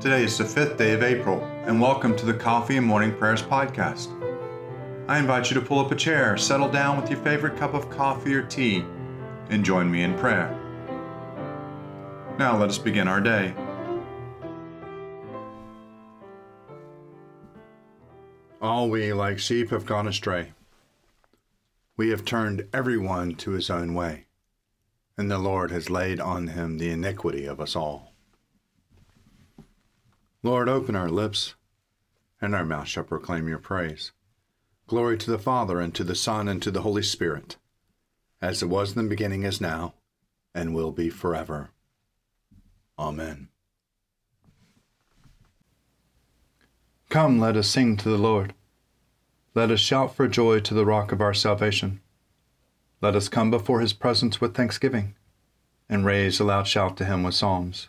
Today is the fifth day of April, and welcome to the Coffee and Morning Prayers podcast. I invite you to pull up a chair, settle down with your favorite cup of coffee or tea, and join me in prayer. Now let us begin our day. All we like sheep have gone astray. We have turned everyone to his own way, and the Lord has laid on him the iniquity of us all. Lord, open our lips, and our mouth shall proclaim your praise. Glory to the Father, and to the Son, and to the Holy Spirit, as it was in the beginning, is now, and will be forever. Amen. Come, let us sing to the Lord. Let us shout for joy to the rock of our salvation. Let us come before his presence with thanksgiving, and raise a loud shout to him with psalms.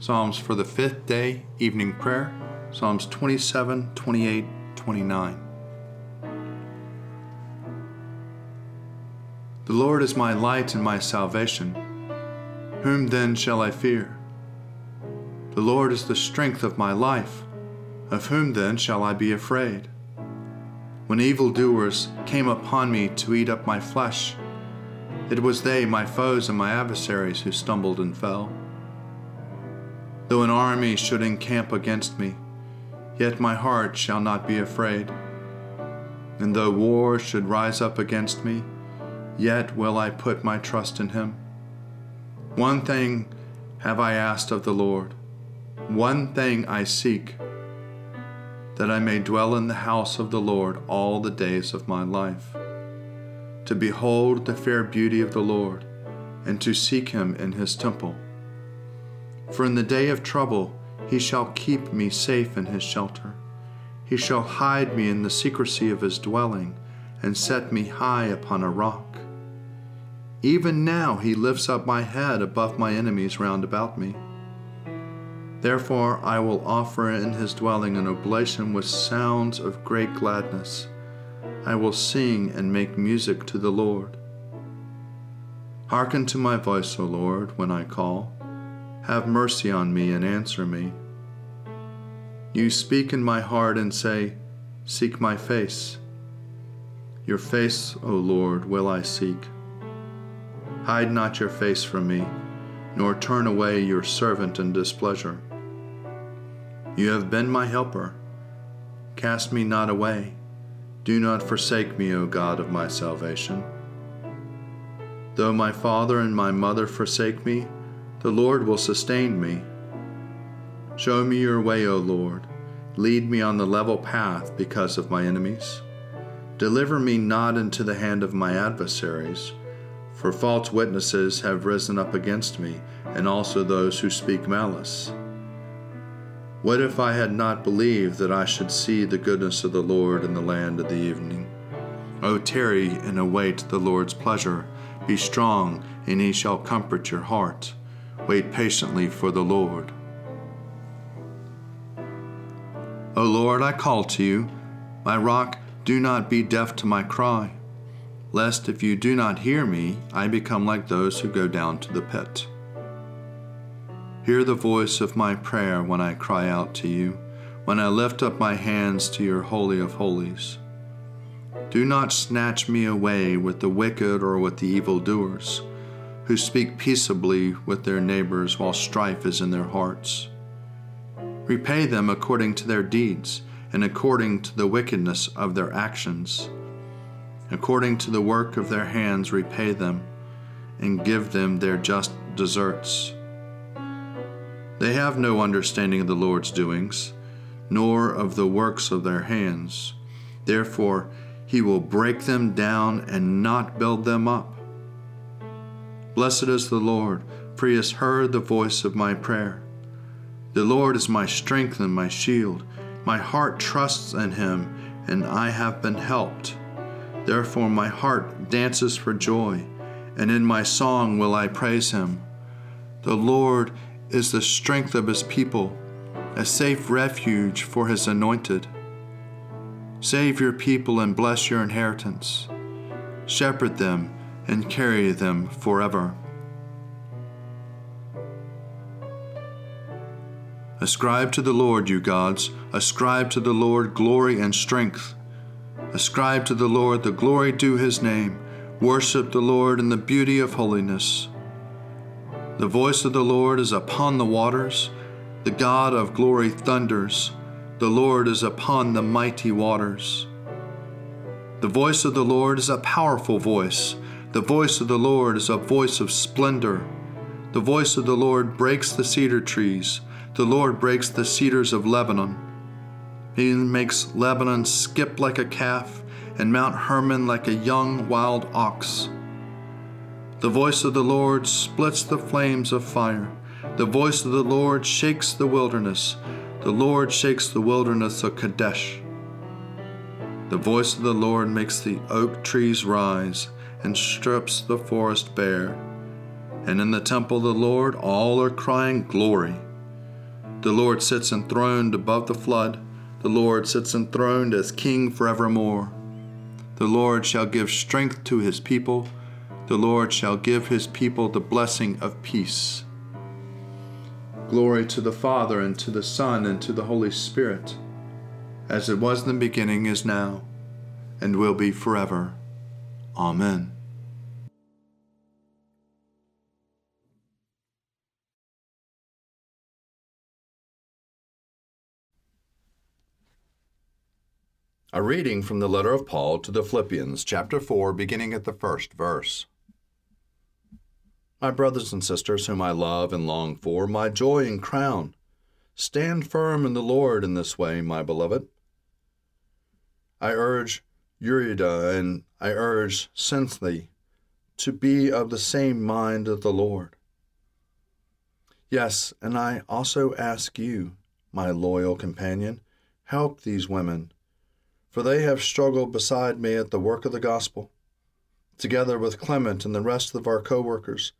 Psalms for the fifth day, evening prayer, Psalms 27, 28, 29. The Lord is my light and my salvation. Whom then shall I fear? The Lord is the strength of my life. Of whom then shall I be afraid? When evildoers came upon me to eat up my flesh, it was they, my foes and my adversaries, who stumbled and fell. Though an army should encamp against me, yet my heart shall not be afraid. And though war should rise up against me, yet will I put my trust in him. One thing have I asked of the Lord, one thing I seek, that I may dwell in the house of the Lord all the days of my life, to behold the fair beauty of the Lord, and to seek him in his temple. For in the day of trouble he shall keep me safe in his shelter. He shall hide me in the secrecy of his dwelling, and set me high upon a rock. Even now he lifts up my head above my enemies round about me. Therefore I will offer in his dwelling an oblation with sounds of great gladness. I will sing and make music to the Lord. Hearken to my voice, O Lord, when I call. Have mercy on me and answer me. You speak in my heart and say, Seek my face. Your face, O Lord, will I seek. Hide not your face from me, nor turn away your servant in displeasure. You have been my helper. Cast me not away. Do not forsake me, O God of my salvation. Though my father and my mother forsake me, the Lord will sustain me. Show me your way, O Lord. Lead me on the level path because of my enemies. Deliver me not into the hand of my adversaries, for false witnesses have risen up against me, and also those who speak malice. What if I had not believed that I should see the goodness of the Lord in the land of the evening? O tarry and await the Lord's pleasure. Be strong, and he shall comfort your heart. Wait patiently for the Lord. O Lord, I call to you. My rock, do not be deaf to my cry, lest if you do not hear me, I become like those who go down to the pit. Hear the voice of my prayer when I cry out to you, when I lift up my hands to your Holy of Holies. Do not snatch me away with the wicked or with the evildoers who speak peaceably with their neighbors while strife is in their hearts. Repay them according to their deeds and according to the wickedness of their actions. According to the work of their hands, repay them and give them their just deserts. They have no understanding of the Lord's doings, nor of the works of their hands. Therefore, he will break them down and not build them up. Blessed is the Lord, for he has heard the voice of my prayer. The Lord is my strength and my shield. My heart trusts in him, and I have been helped. Therefore, my heart dances for joy, and in my song will I praise him. The Lord is the strength of his people, a safe refuge for his anointed. Save your people and bless your inheritance. Shepherd them and carry them forever. Ascribe to the Lord, you gods, ascribe to the Lord glory and strength. Ascribe to the Lord the glory due his name. Worship the Lord in the beauty of holiness. The voice of the Lord is upon the waters. The God of glory thunders. The Lord is upon the mighty waters. The voice of the Lord is a powerful voice. The voice of the Lord is a voice of splendor. The voice of the Lord breaks the cedar trees. The Lord breaks the cedars of Lebanon. He makes Lebanon skip like a calf, and Mount Hermon like a young wild ox. The voice of the Lord splits the flames of fire. The voice of the Lord shakes the wilderness. The Lord shakes the wilderness of Kadesh. The voice of the Lord makes the oak trees rise and strips the forest bare. And in the temple of the Lord all are crying, Glory. The Lord sits enthroned above the flood. The Lord sits enthroned as King forevermore. The Lord shall give strength to his people. The Lord shall give his people the blessing of peace. Glory to the Father, and to the Son, and to the Holy Spirit, as it was in the beginning, is now, and will be forever. Amen. A reading from the letter of Paul to the Philippians, chapter 4, beginning at the first verse. My brothers and sisters, whom I love and long for, my joy and crown, stand firm in the Lord in this way, my beloved. I urge Euodia and I urge Syntyche to be of the same mind of the Lord. Yes, and I also ask you, my loyal companion, help these women for they have struggled beside me at the work of the gospel, together with Clement and the rest of our co workers,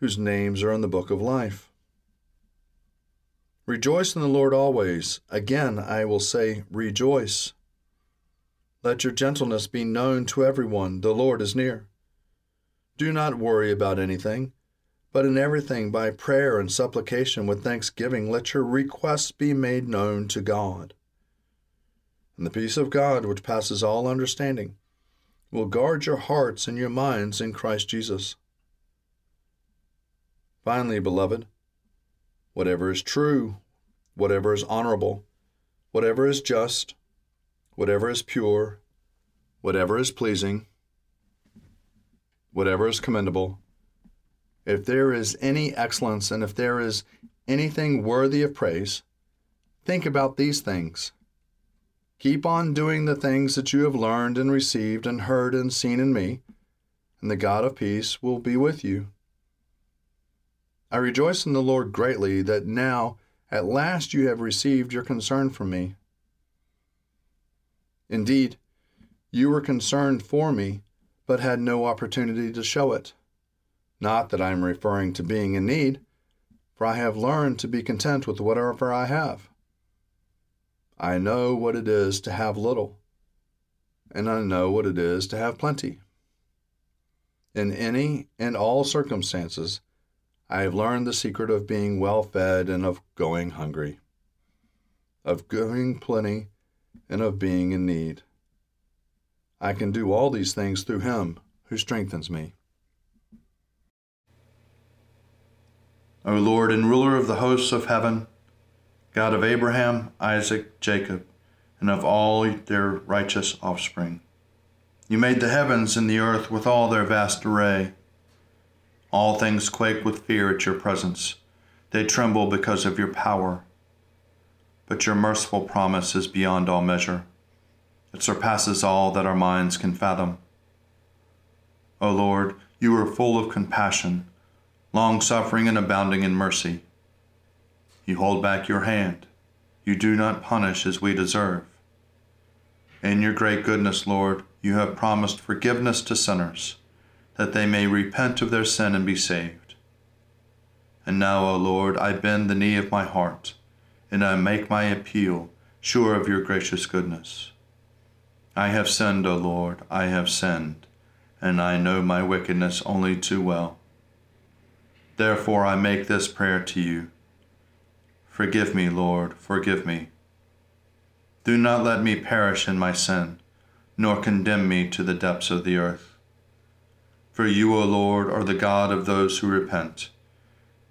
whose names are in the book of life. Rejoice in the Lord always. Again, I will say, rejoice. Let your gentleness be known to everyone. The Lord is near. Do not worry about anything, but in everything, by prayer and supplication with thanksgiving, let your requests be made known to God and the peace of God, which passes all understanding, will guard your hearts and your minds in Christ Jesus. Finally, beloved, whatever is true, whatever is honorable, whatever is just, whatever is pure, whatever is pleasing, whatever is commendable, if there is any excellence and if there is anything worthy of praise, think about these things. Keep on doing the things that you have learned and received and heard and seen in me, and the God of peace will be with you. I rejoice in the Lord greatly that now at last you have received your concern from me. Indeed, you were concerned for me, but had no opportunity to show it. Not that I am referring to being in need, for I have learned to be content with whatever I have. I know what it is to have little, and I know what it is to have plenty. In any and all circumstances, I have learned the secret of being well fed and of going hungry, of giving plenty and of being in need. I can do all these things through Him who strengthens me. O Lord and ruler of the hosts of heaven, God of Abraham, Isaac, Jacob, and of all their righteous offspring. You made the heavens and the earth with all their vast array. All things quake with fear at your presence. They tremble because of your power. But your merciful promise is beyond all measure. It surpasses all that our minds can fathom. O Lord, you are full of compassion, long suffering and abounding in mercy. You hold back your hand. You do not punish as we deserve. In your great goodness, Lord, you have promised forgiveness to sinners, that they may repent of their sin and be saved. And now, O Lord, I bend the knee of my heart, and I make my appeal, sure of your gracious goodness. I have sinned, O Lord, I have sinned, and I know my wickedness only too well. Therefore I make this prayer to you. Forgive me, Lord, forgive me. Do not let me perish in my sin, nor condemn me to the depths of the earth. For you, O Lord, are the God of those who repent,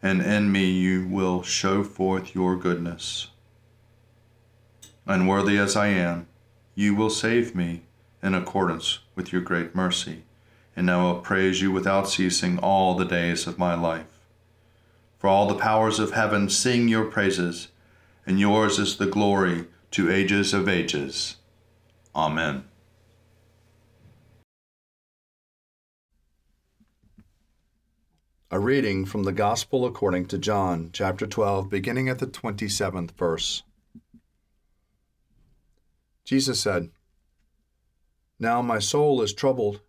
and in me you will show forth your goodness. Unworthy as I am, you will save me in accordance with your great mercy, and I will praise you without ceasing all the days of my life. For all the powers of heaven sing your praises, and yours is the glory to ages of ages. Amen. A reading from the Gospel according to John, chapter 12, beginning at the 27th verse. Jesus said, Now my soul is troubled.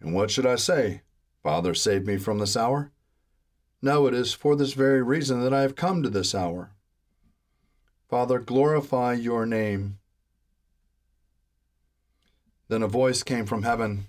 And what should I say? Father, save me from this hour? No, it is for this very reason that I have come to this hour. Father, glorify your name. Then a voice came from heaven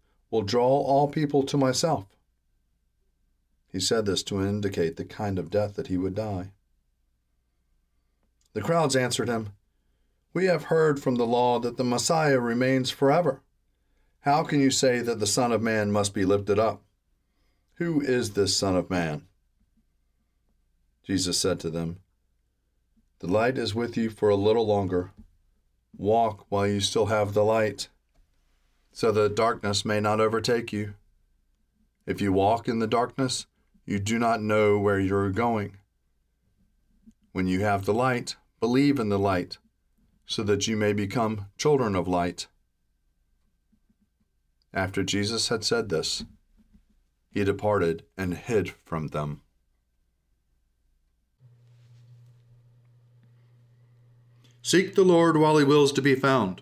will draw all people to myself. He said this to indicate the kind of death that he would die. The crowds answered him, We have heard from the law that the Messiah remains forever. How can you say that the Son of Man must be lifted up? Who is this Son of Man? Jesus said to them, The light is with you for a little longer. Walk while you still have the light so that darkness may not overtake you. If you walk in the darkness, you do not know where you are going. When you have the light, believe in the light, so that you may become children of light. After Jesus had said this, he departed and hid from them. Seek the Lord while he wills to be found.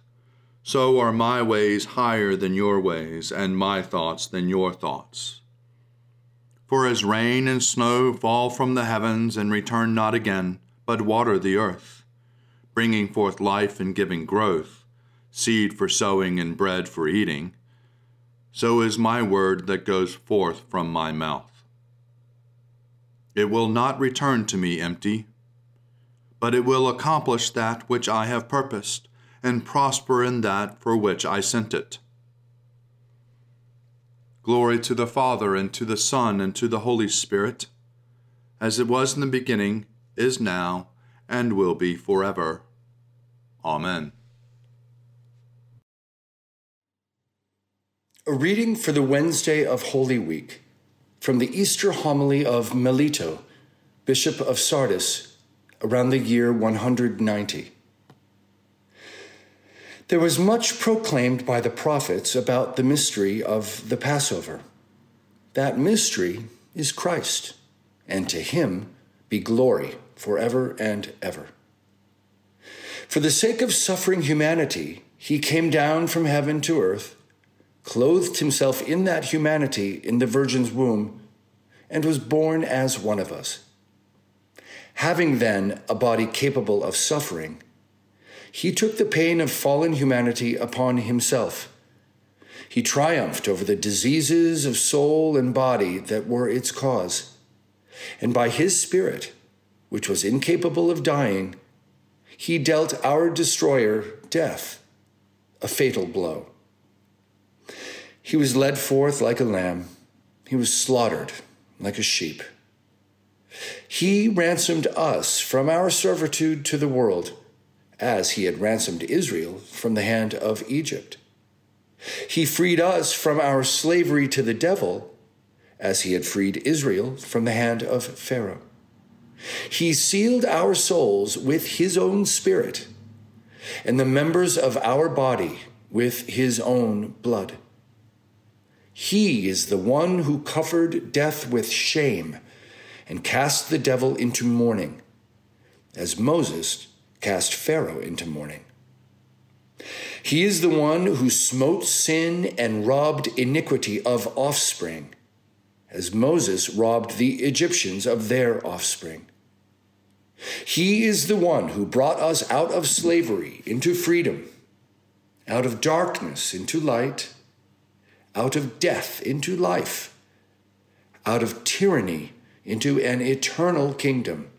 so are my ways higher than your ways, and my thoughts than your thoughts. For as rain and snow fall from the heavens and return not again, but water the earth, bringing forth life and giving growth, seed for sowing and bread for eating, so is my word that goes forth from my mouth. It will not return to me empty, but it will accomplish that which I have purposed and prosper in that for which I sent it. Glory to the Father, and to the Son, and to the Holy Spirit, as it was in the beginning, is now, and will be forever. Amen. A reading for the Wednesday of Holy Week from the Easter homily of Melito, Bishop of Sardis, around the year 190. There was much proclaimed by the prophets about the mystery of the Passover. That mystery is Christ, and to him be glory forever and ever. For the sake of suffering humanity, he came down from heaven to earth, clothed himself in that humanity in the Virgin's womb, and was born as one of us. Having then a body capable of suffering, he took the pain of fallen humanity upon himself. He triumphed over the diseases of soul and body that were its cause. And by his Spirit, which was incapable of dying, he dealt our destroyer, death, a fatal blow. He was led forth like a lamb, he was slaughtered like a sheep. He ransomed us from our servitude to the world, as he had ransomed Israel from the hand of Egypt. He freed us from our slavery to the devil, as he had freed Israel from the hand of Pharaoh. He sealed our souls with his own spirit, and the members of our body with his own blood. He is the one who covered death with shame and cast the devil into mourning, as Moses cast Pharaoh into mourning. He is the one who smote sin and robbed iniquity of offspring, as Moses robbed the Egyptians of their offspring. He is the one who brought us out of slavery into freedom, out of darkness into light, out of death into life, out of tyranny into an eternal kingdom,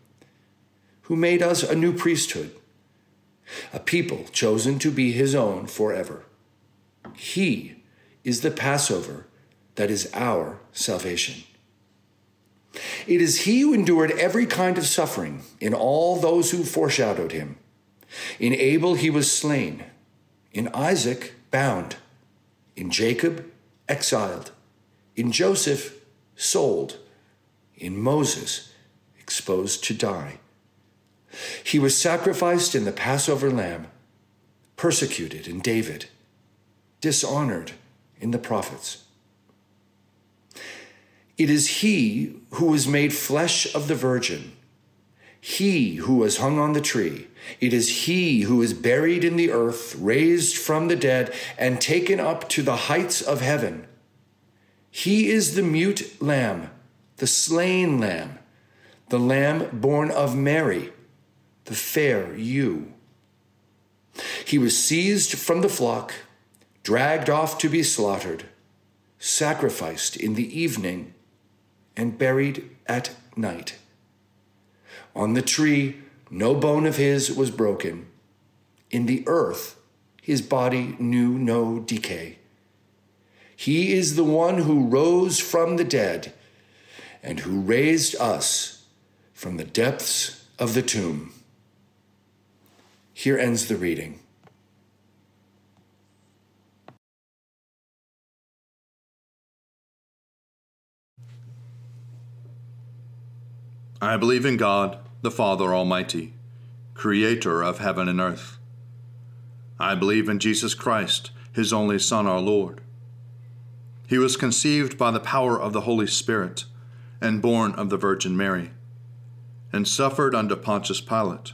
who made us a new priesthood, a people chosen to be his own forever. He is the Passover that is our salvation. It is he who endured every kind of suffering in all those who foreshadowed him. In Abel he was slain, in Isaac bound, in Jacob exiled, in Joseph sold in Moses, exposed to die. He was sacrificed in the Passover lamb, persecuted in David, dishonored in the prophets. It is he who was made flesh of the virgin, he who was hung on the tree. It is he who is buried in the earth, raised from the dead, and taken up to the heights of heaven. He is the mute lamb the slain lamb, the lamb born of Mary, the fair ewe. He was seized from the flock, dragged off to be slaughtered, sacrificed in the evening, and buried at night. On the tree, no bone of his was broken. In the earth, his body knew no decay. He is the one who rose from the dead and who raised us from the depths of the tomb. Here ends the reading. I believe in God, the Father Almighty, creator of heaven and earth. I believe in Jesus Christ, his only Son, our Lord. He was conceived by the power of the Holy Spirit and born of the Virgin Mary, and suffered under Pontius Pilate,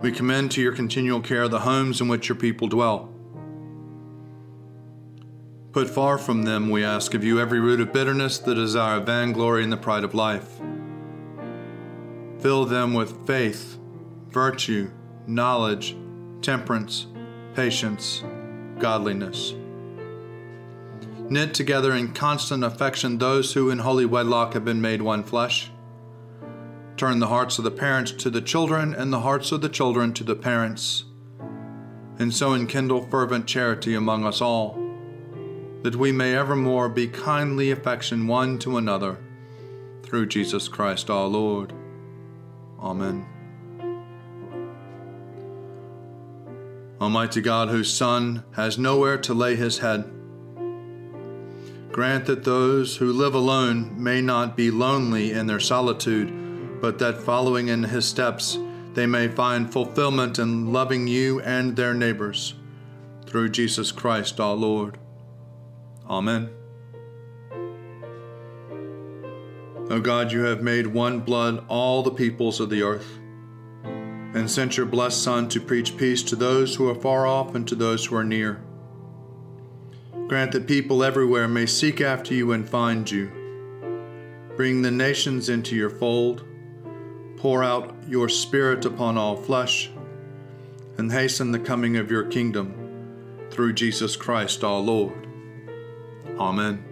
we commend to your continual care the homes in which your people dwell. Put far from them, we ask of you, every root of bitterness, the desire of vainglory, and the pride of life. Fill them with faith, virtue, knowledge, temperance, patience, godliness. Knit together in constant affection those who in holy wedlock have been made one flesh Turn the hearts of the parents to the children, and the hearts of the children to the parents. And so enkindle fervent charity among us all, that we may evermore be kindly affection one to another, through Jesus Christ our Lord. Amen. Almighty God, whose Son has nowhere to lay his head, grant that those who live alone may not be lonely in their solitude but that following in his steps, they may find fulfillment in loving you and their neighbors. Through Jesus Christ our Lord. Amen. O God, you have made one blood all the peoples of the earth, and sent your blessed Son to preach peace to those who are far off and to those who are near. Grant that people everywhere may seek after you and find you. Bring the nations into your fold pour out your Spirit upon all flesh, and hasten the coming of your kingdom through Jesus Christ our Lord. Amen.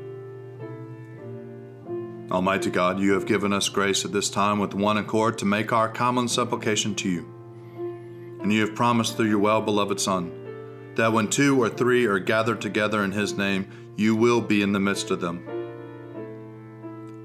Almighty God, you have given us grace at this time with one accord to make our common supplication to you. And you have promised through your well beloved Son that when two or three are gathered together in his name, you will be in the midst of them.